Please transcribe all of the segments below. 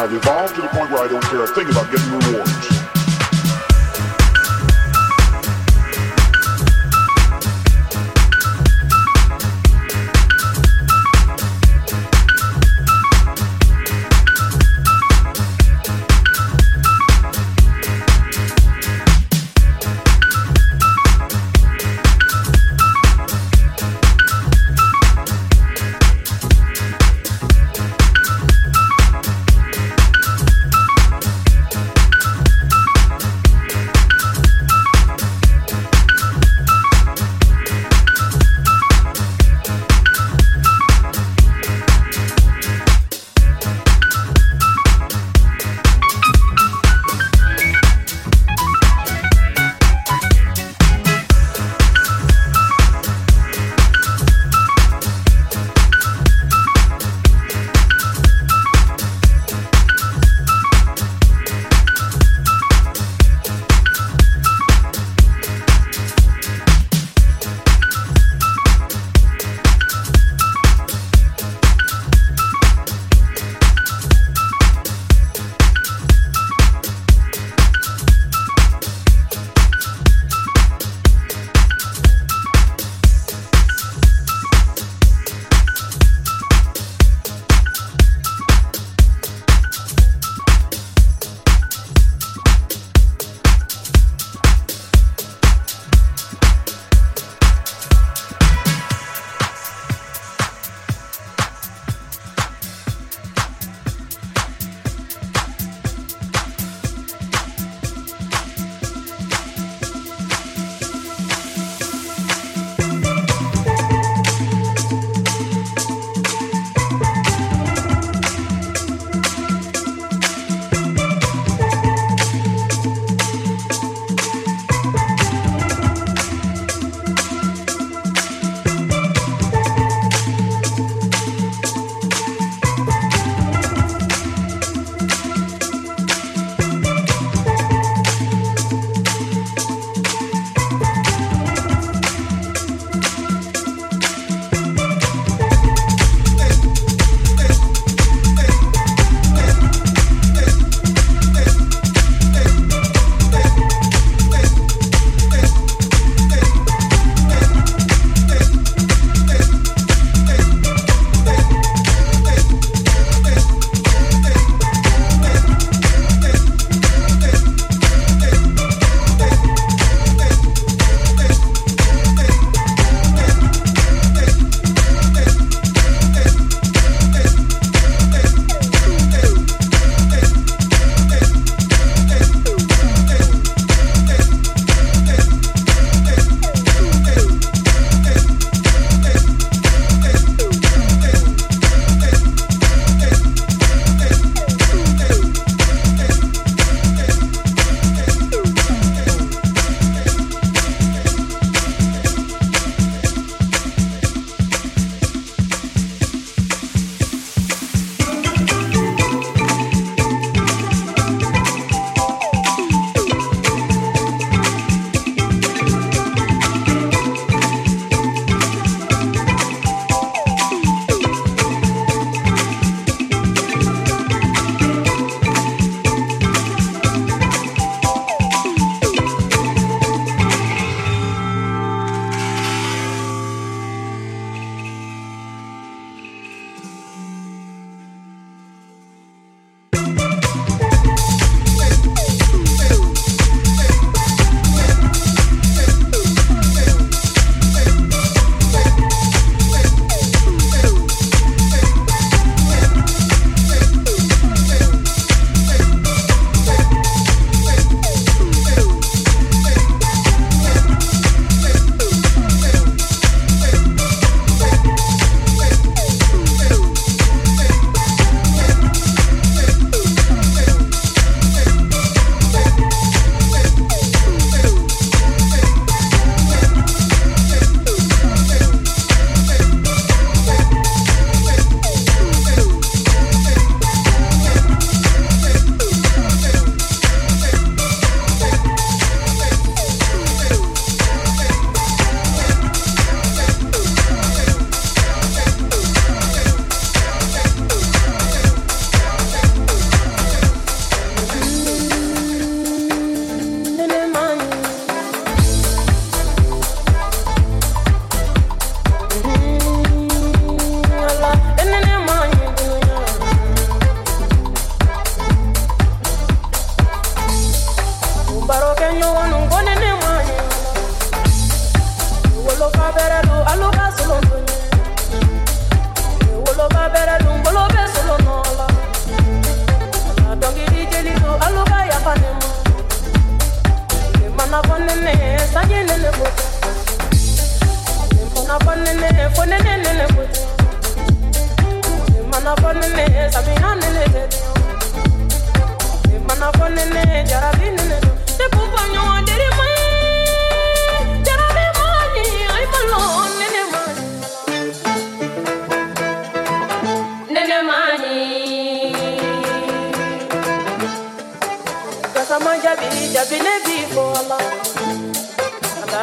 I've evolved to the point where I don't care a thing about getting rewards.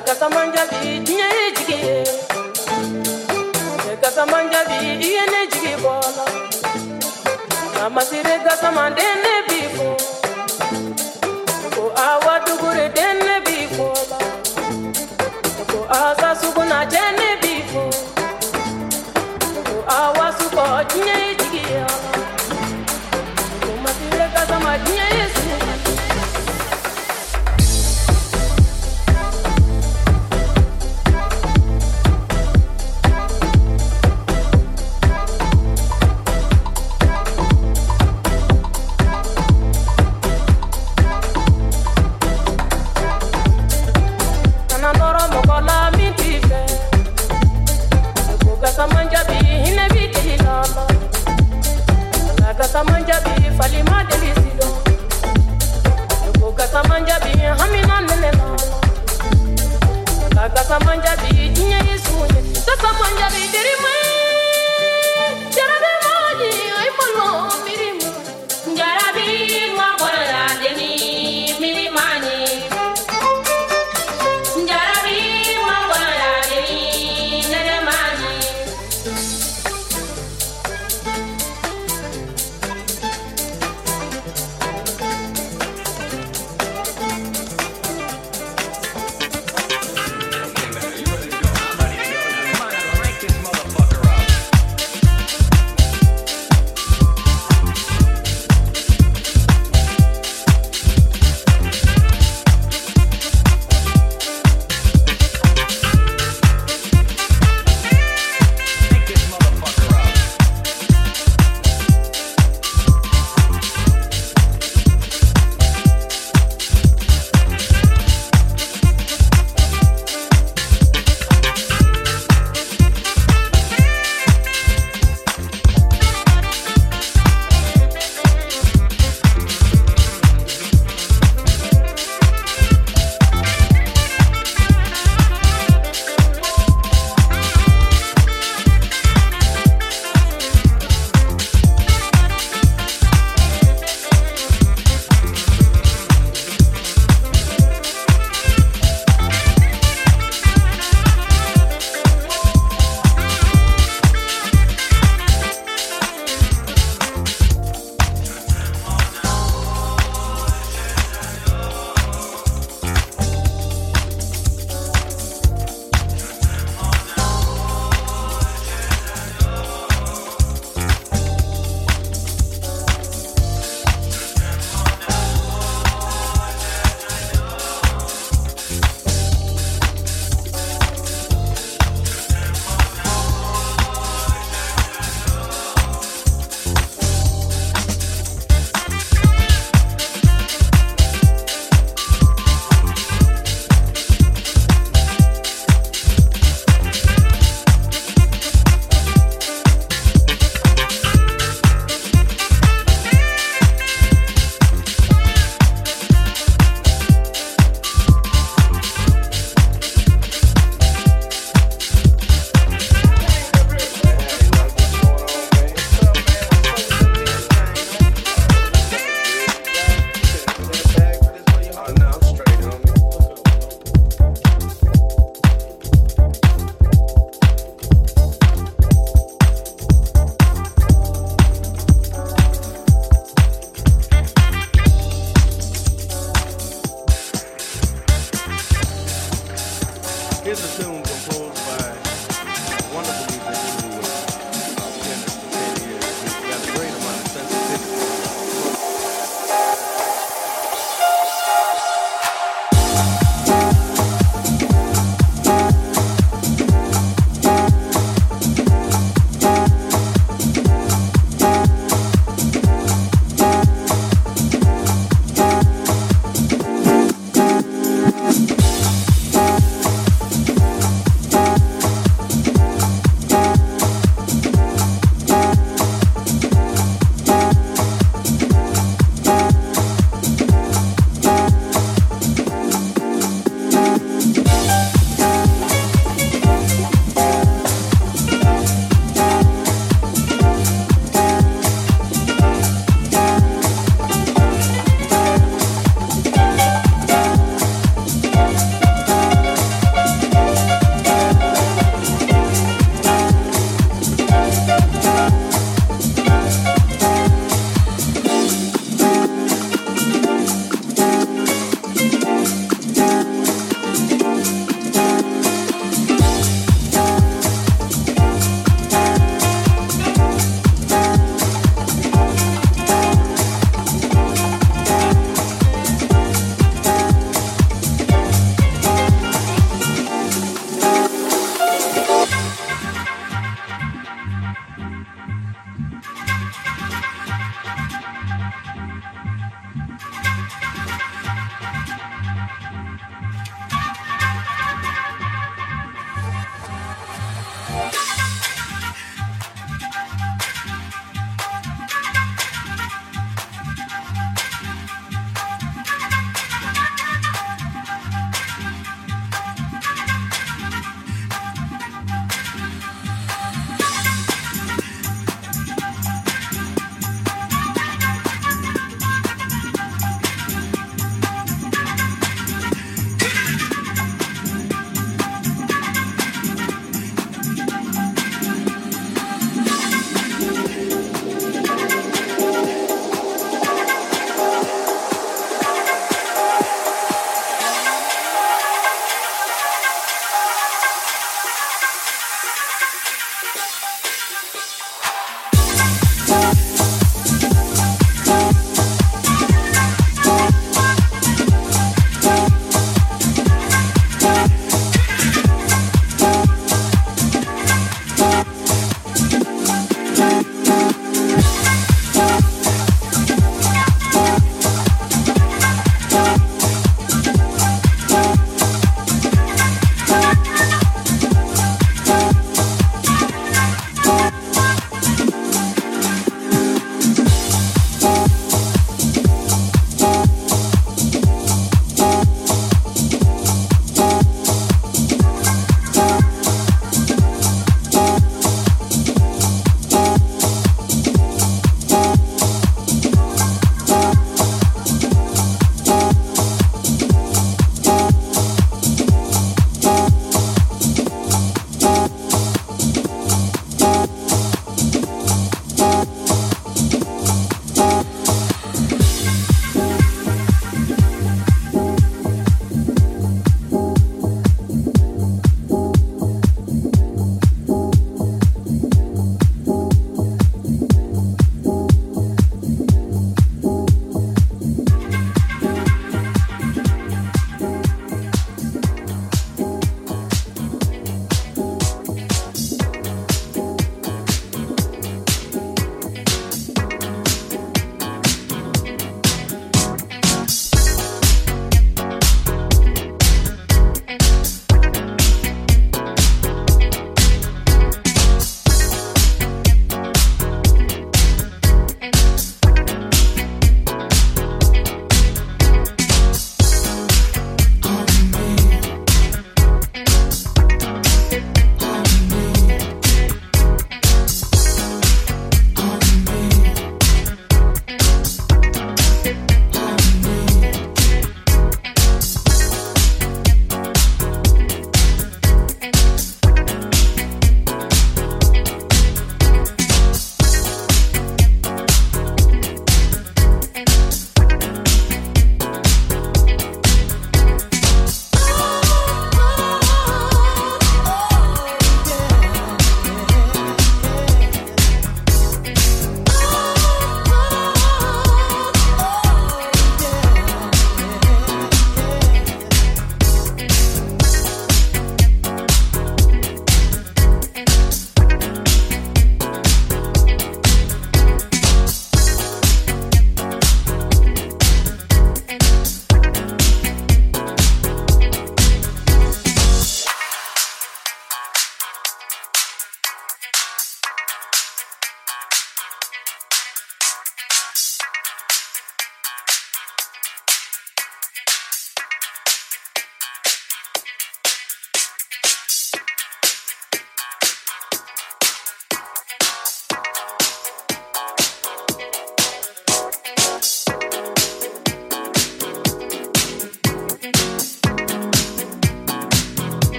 kasamanja bi diɲɛ ye jigi ye. Kasamanja bi i ye ne jigi bɔ la a masire kasamanden